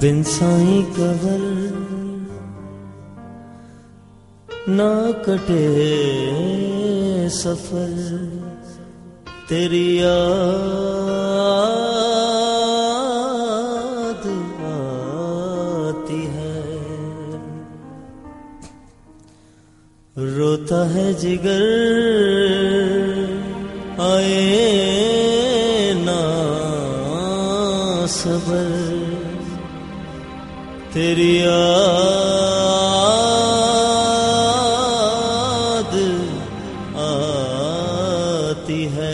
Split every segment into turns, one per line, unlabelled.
बिन Sai cover ना कटे सफ़र, तेरी याद आती है। रोता है जिगर, आए ना सबर। तेरी याद आती है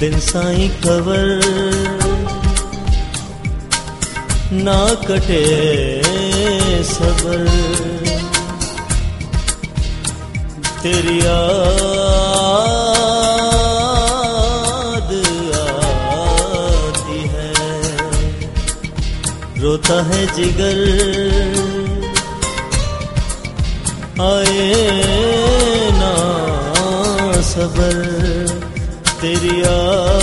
दिन साई कवर ना कटे सबर। तेरी याद आती है। रोता है जिगर। आए ना सबर। तेरी याद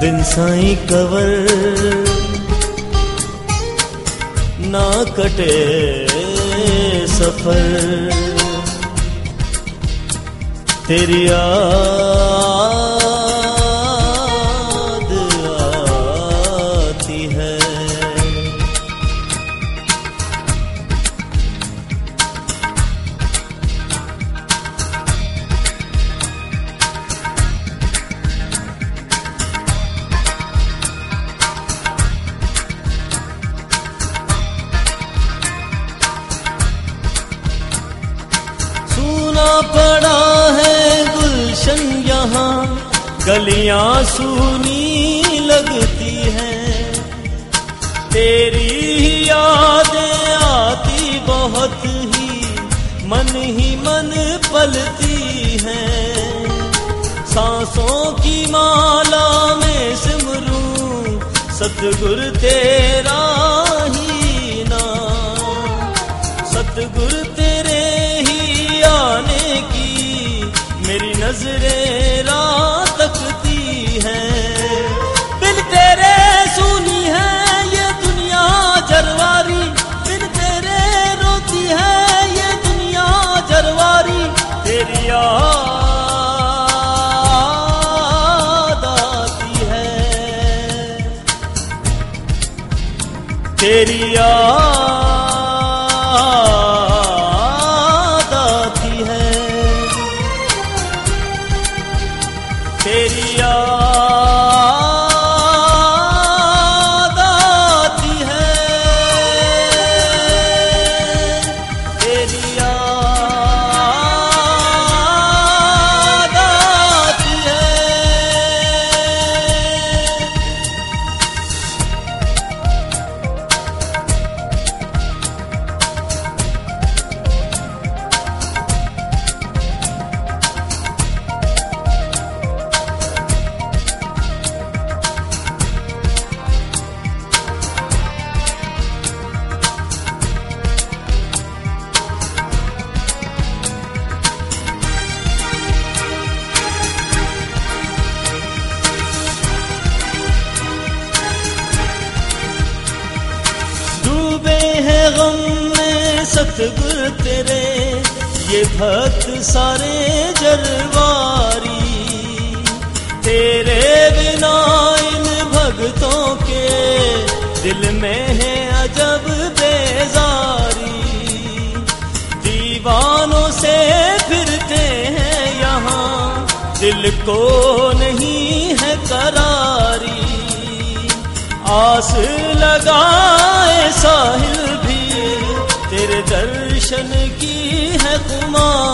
दिन साई कवर ना कटे सफ़र। तेरी याद
पड़ा है गुलशन यहाँ। गलियाँ सूनी लगती हैं। तेरी ही यादें आती बहुत ही, मन ही मन पलती हैं। सांसों की माला में सिमरू, सतगुर तेरा तेरी याद आती है। तेरी याद सतगुर तेरे
ये भक्त सारे जरवारी, तेरे बिना इन भक्तों के दिल में है अजब बेजारी। दीवानों से फिरते हैं यहाँ, दिल को नहीं है करारी। आस लगाए साहिल दर्शन की है कुमारी।